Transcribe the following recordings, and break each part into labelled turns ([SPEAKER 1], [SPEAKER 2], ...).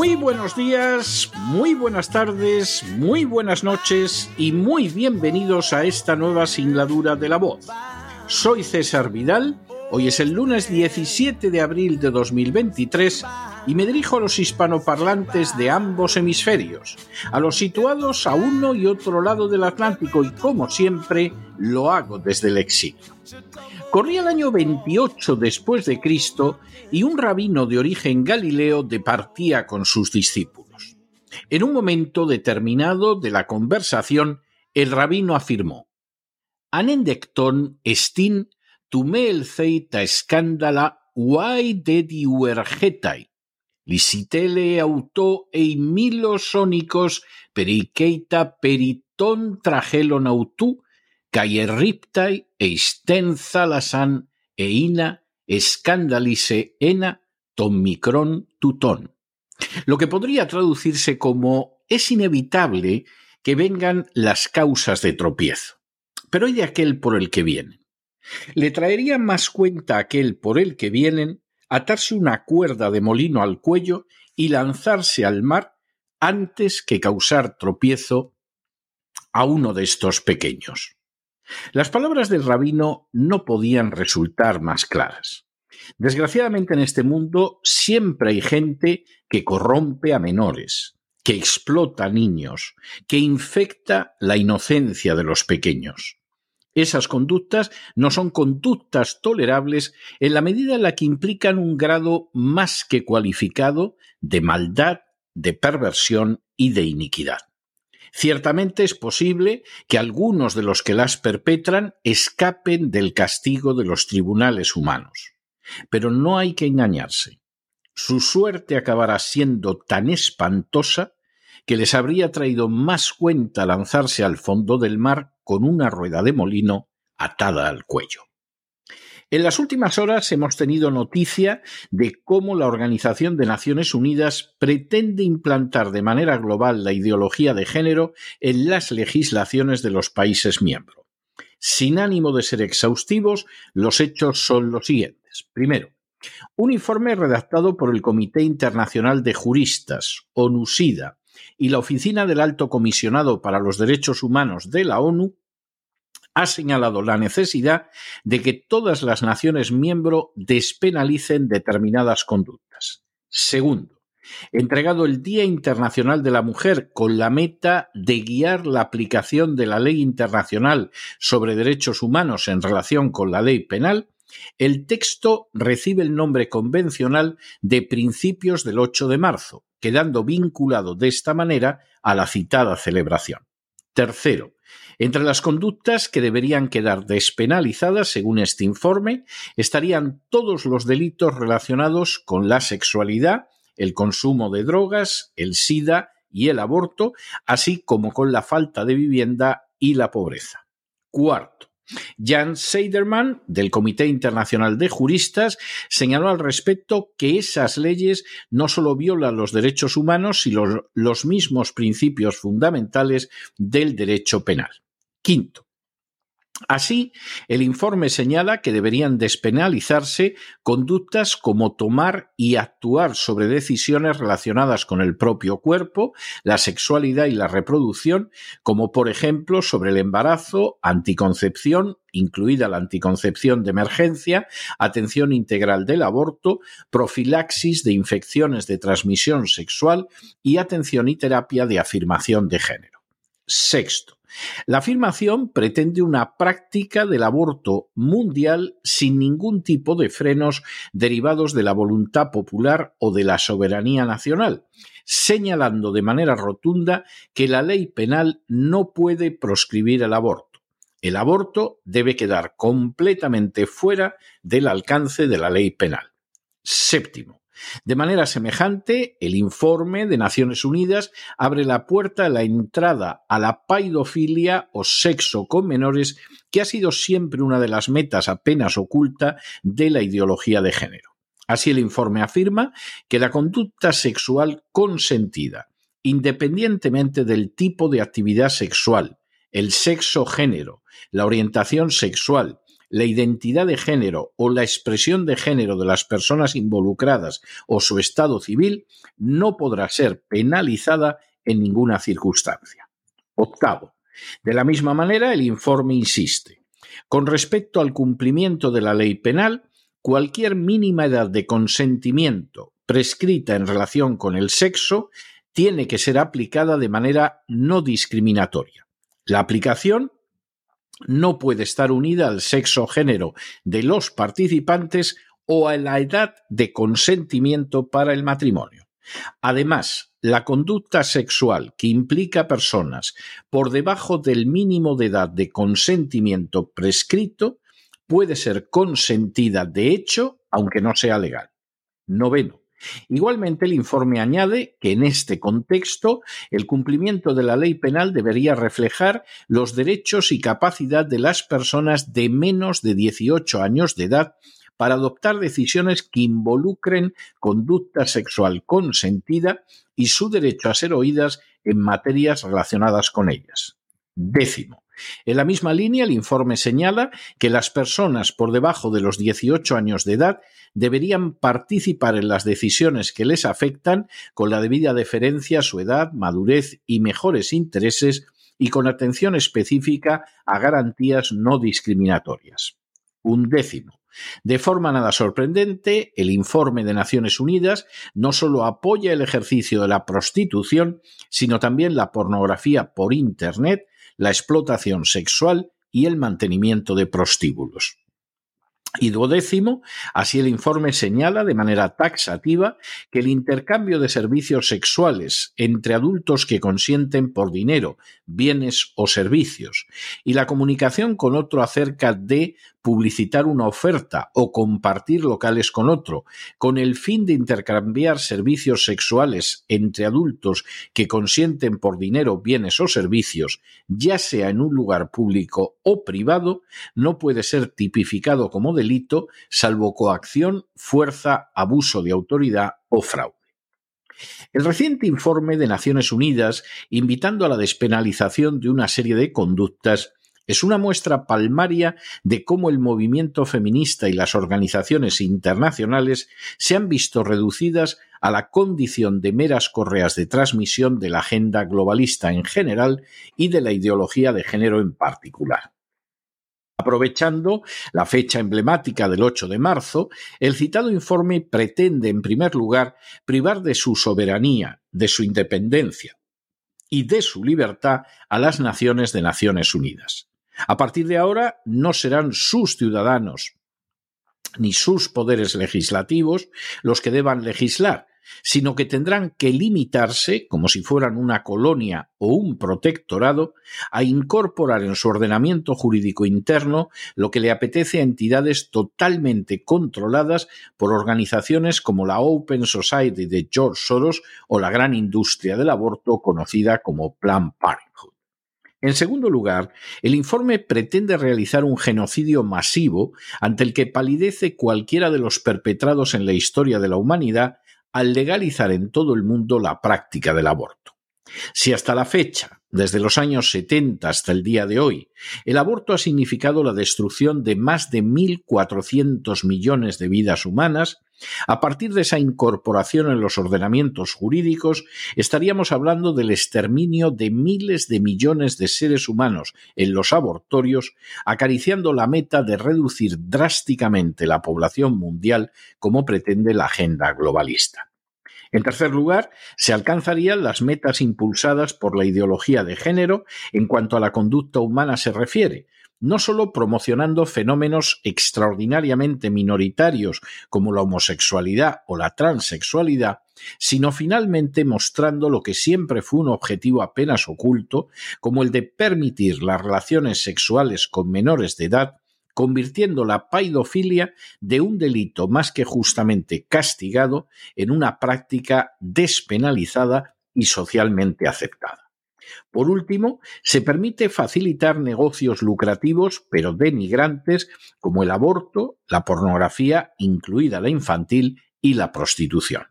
[SPEAKER 1] Muy buenos días, muy buenas tardes, muy buenas noches y muy bienvenidos a esta nueva singladura de la voz. Soy César Vidal, hoy es el lunes 17 de abril de 2023 y me dirijo a los hispanoparlantes de ambos hemisferios, a los situados a uno y otro lado del Atlántico y como siempre lo hago desde el exilio. Corría el año 28 después de Cristo y un rabino de origen galileo departía con sus discípulos. En un momento determinado de la conversación, el rabino afirmó: Anendecton estin tumel ceita escándala uai de diuergetai, lisitele auto eimilosónicos perikeita periton tragelon autú, caierriptai eistenza lasan eina escandalice ena ton micron tutón. Lo que podría traducirse como es inevitable que vengan las causas de tropiezo. Pero hay de aquel por el que vienen. Le traería más cuenta aquel por el que vienen atarse una cuerda de molino al cuello y lanzarse al mar antes que causar tropiezo a uno de estos pequeños. Las palabras del rabino no podían resultar más claras. Desgraciadamente en este mundo siempre hay gente que corrompe a menores, que explota a niños, que infecta la inocencia de los pequeños. Esas conductas no son conductas tolerables en la medida en la que implican un grado más que cualificado de maldad, de perversión y de iniquidad. Ciertamente es posible que algunos de los que las perpetran escapen del castigo de los tribunales humanos. Pero no hay que engañarse. Su suerte acabará siendo tan espantosa que les habría traído más cuenta lanzarse al fondo del mar con una rueda de molino atada al cuello. En las últimas horas hemos tenido noticia de cómo la Organización de Naciones Unidas pretende implantar de manera global la ideología de género en las legislaciones de los países miembros. Sin ánimo de ser exhaustivos, los hechos son los siguientes. Primero, un informe redactado por el Comité Internacional de Juristas, ONUSIDA, y la Oficina del Alto Comisionado para los Derechos Humanos de la ONU ha señalado la necesidad de que todas las naciones miembro despenalicen determinadas conductas. Segundo, entregado el Día Internacional de la Mujer con la meta de guiar la aplicación de la ley internacional sobre derechos humanos en relación con la ley penal, el texto recibe el nombre convencional de Principios del 8 de marzo, quedando vinculado de esta manera a la citada celebración. Tercero, entre las conductas que deberían quedar despenalizadas, según este informe, estarían todos los delitos relacionados con la sexualidad, el consumo de drogas, el SIDA y el aborto, así como con la falta de vivienda y la pobreza. Cuarto, Jan Seiderman, del Comité Internacional de Juristas, señaló al respecto que esas leyes no solo violan los derechos humanos, sino los mismos principios fundamentales del derecho penal. Quinto, Así, el informe señala que deberían despenalizarse conductas como tomar y actuar sobre decisiones relacionadas con el propio cuerpo, la sexualidad y la reproducción, como por ejemplo sobre el embarazo, anticoncepción, incluida la anticoncepción de emergencia, atención integral del aborto, profilaxis de infecciones de transmisión sexual y atención y terapia de afirmación de género. Sexto, La afirmación pretende una práctica del aborto mundial sin ningún tipo de frenos derivados de la voluntad popular o de la soberanía nacional, señalando de manera rotunda que la ley penal no puede proscribir el aborto. El aborto debe quedar completamente fuera del alcance de la ley penal. Séptimo. De manera semejante, el informe de Naciones Unidas abre la puerta a la entrada a la paidofilia o sexo con menores, que ha sido siempre una de las metas apenas oculta de la ideología de género. Así el informe afirma que la conducta sexual consentida, independientemente del tipo de actividad sexual, el sexo género, la orientación sexual, la identidad de género o la expresión de género de las personas involucradas o su estado civil no podrá ser penalizada en ninguna circunstancia. Octavo. De la misma manera, el informe insiste. Con respecto al cumplimiento de la ley penal, cualquier mínima edad de consentimiento prescrita en relación con el sexo tiene que ser aplicada de manera no discriminatoria. La aplicación no puede estar unida al sexo género de los participantes o a la edad de consentimiento para el matrimonio. Además, la conducta sexual que implica personas por debajo del mínimo de edad de consentimiento prescrito puede ser consentida de hecho, aunque no sea legal. Noveno. Igualmente, el informe añade que en este contexto el cumplimiento de la ley penal debería reflejar los derechos y capacidad de las personas de menos de 18 años de edad para adoptar decisiones que involucren conducta sexual consentida y su derecho a ser oídas en materias relacionadas con ellas. Décimo. En la misma línea, el informe señala que las personas por debajo de los 18 años de edad deberían participar en las decisiones que les afectan con la debida deferencia a su edad, madurez y mejores intereses y con atención específica a garantías no discriminatorias. Un décimo. De forma nada sorprendente, el informe de Naciones Unidas no solo apoya el ejercicio de la prostitución, sino también la pornografía por Internet la explotación sexual y el mantenimiento de prostíbulos. Y duodécimo, así el informe señala de manera taxativa que el intercambio de servicios sexuales entre adultos que consienten por dinero, bienes o servicios y la comunicación con otro acerca de publicitar una oferta o compartir locales con otro, con el fin de intercambiar servicios sexuales entre adultos que consienten por dinero, bienes o servicios, ya sea en un lugar público o privado, no puede ser tipificado como delito salvo coacción, fuerza, abuso de autoridad o fraude. El reciente informe de Naciones Unidas, invitando a la despenalización de una serie de conductas, es una muestra palmaria de cómo el movimiento feminista y las organizaciones internacionales se han visto reducidas a la condición de meras correas de transmisión de la agenda globalista en general y de la ideología de género en particular. Aprovechando la fecha emblemática del 8 de marzo, el citado informe pretende, en primer lugar, privar de su soberanía, de su independencia y de su libertad a las naciones de Naciones Unidas. A partir de ahora no serán sus ciudadanos ni sus poderes legislativos los que deban legislar, sino que tendrán que limitarse, como si fueran una colonia o un protectorado, a incorporar en su ordenamiento jurídico interno lo que le apetece a entidades totalmente controladas por organizaciones como la Open Society de George Soros o la gran industria del aborto conocida como Planned Parenthood. En segundo lugar, el informe pretende realizar un genocidio masivo ante el que palidece cualquiera de los perpetrados en la historia de la humanidad al legalizar en todo el mundo la práctica del aborto. Si hasta la fecha, desde los años 70 hasta el día de hoy, el aborto ha significado la destrucción de más de 1.400 millones de vidas humanas, a partir de esa incorporación en los ordenamientos jurídicos, estaríamos hablando del exterminio de miles de millones de seres humanos en los abortorios, acariciando la meta de reducir drásticamente la población mundial como pretende la agenda globalista. En tercer lugar, se alcanzarían las metas impulsadas por la ideología de género en cuanto a la conducta humana se refiere, no solo promocionando fenómenos extraordinariamente minoritarios como la homosexualidad o la transexualidad, sino finalmente mostrando lo que siempre fue un objetivo apenas oculto, como el de permitir las relaciones sexuales con menores de edad, convirtiendo la paidofilia de un delito más que justamente castigado en una práctica despenalizada y socialmente aceptada. Por último, se permite facilitar negocios lucrativos pero denigrantes como el aborto, la pornografía, incluida la infantil, y la prostitución.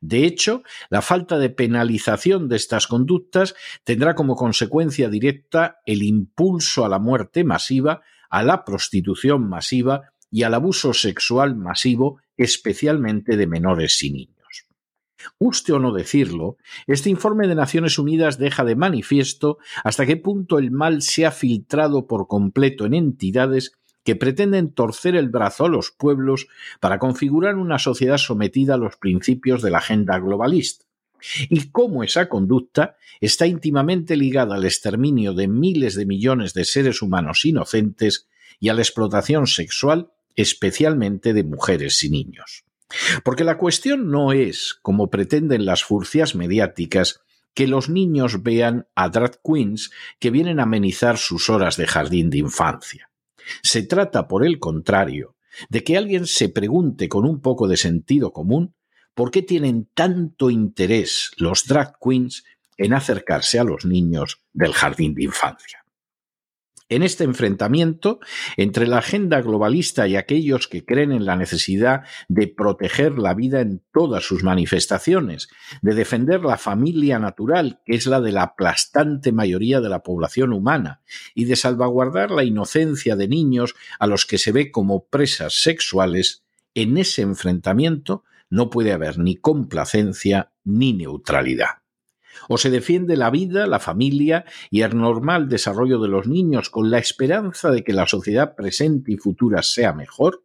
[SPEAKER 1] De hecho, la falta de penalización de estas conductas tendrá como consecuencia directa el impulso a la muerte masiva, a la prostitución masiva y al abuso sexual masivo, especialmente de menores y niños. Guste o no decirlo, este informe de Naciones Unidas deja de manifiesto hasta qué punto el mal se ha filtrado por completo en entidades que pretenden torcer el brazo a los pueblos para configurar una sociedad sometida a los principios de la agenda globalista, y cómo esa conducta está íntimamente ligada al exterminio de miles de millones de seres humanos inocentes y a la explotación sexual, especialmente de mujeres y niños. Porque la cuestión no es, como pretenden las furcias mediáticas, que los niños vean a drag queens que vienen a amenizar sus horas de jardín de infancia. Se trata, por el contrario, de que alguien se pregunte con un poco de sentido común por qué tienen tanto interés los drag queens en acercarse a los niños del jardín de infancia. En este enfrentamiento entre la agenda globalista y aquellos que creen en la necesidad de proteger la vida en todas sus manifestaciones, de defender la familia natural, que es la de la aplastante mayoría de la población humana, y de salvaguardar la inocencia de niños a los que se ve como presas sexuales, en ese enfrentamiento no puede haber ni complacencia ni neutralidad. O se defiende la vida, la familia y el normal desarrollo de los niños con la esperanza de que la sociedad presente y futura sea mejor,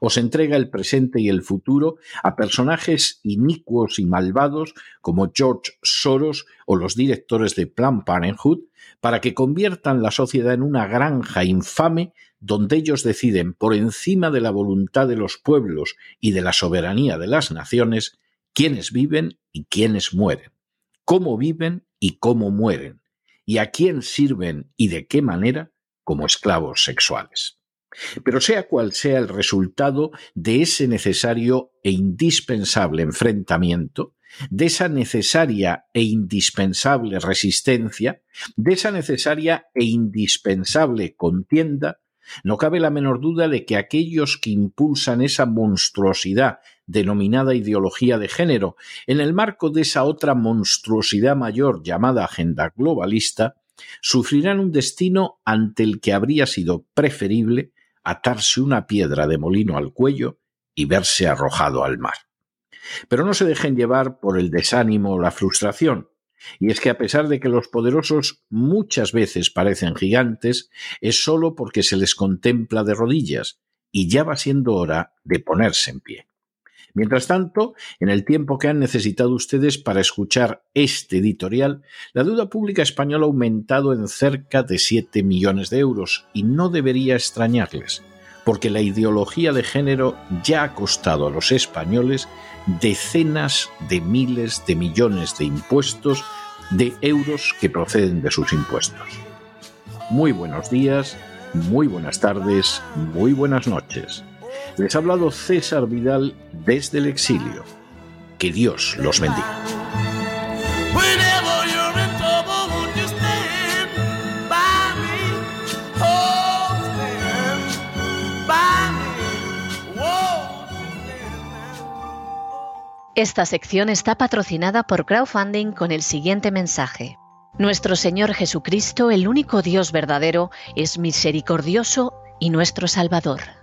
[SPEAKER 1] o se entrega el presente y el futuro a personajes inicuos y malvados como George Soros o los directores de Planned Parenthood para que conviertan la sociedad en una granja infame donde ellos deciden por encima de la voluntad de los pueblos y de la soberanía de las naciones quiénes viven y quiénes mueren cómo viven y cómo mueren, y a quién sirven y de qué manera como esclavos sexuales. Pero sea cual sea el resultado de ese necesario e indispensable enfrentamiento, de esa necesaria e indispensable resistencia, de esa necesaria e indispensable contienda, no cabe la menor duda de que aquellos que impulsan esa monstruosidad denominada ideología de género, en el marco de esa otra monstruosidad mayor llamada agenda globalista, sufrirán un destino ante el que habría sido preferible atarse una piedra de molino al cuello y verse arrojado al mar. Pero no se dejen llevar por el desánimo o la frustración. Y es que a pesar de que los poderosos muchas veces parecen gigantes, es sólo porque se les contempla de rodillas, y ya va siendo hora de ponerse en pie. Mientras tanto, en el tiempo que han necesitado ustedes para escuchar este editorial, la deuda pública española ha aumentado en cerca de 7 millones de euros y no debería extrañarles, porque la ideología de género ya ha costado a los españoles decenas de miles de millones de impuestos de euros que proceden de sus impuestos. Muy buenos días, muy buenas tardes, muy buenas noches. Les ha hablado César Vidal desde el exilio. Que Dios los bendiga.
[SPEAKER 2] Esta sección está patrocinada por crowdfunding con el siguiente mensaje. Nuestro Señor Jesucristo, el único Dios verdadero, es misericordioso y nuestro Salvador.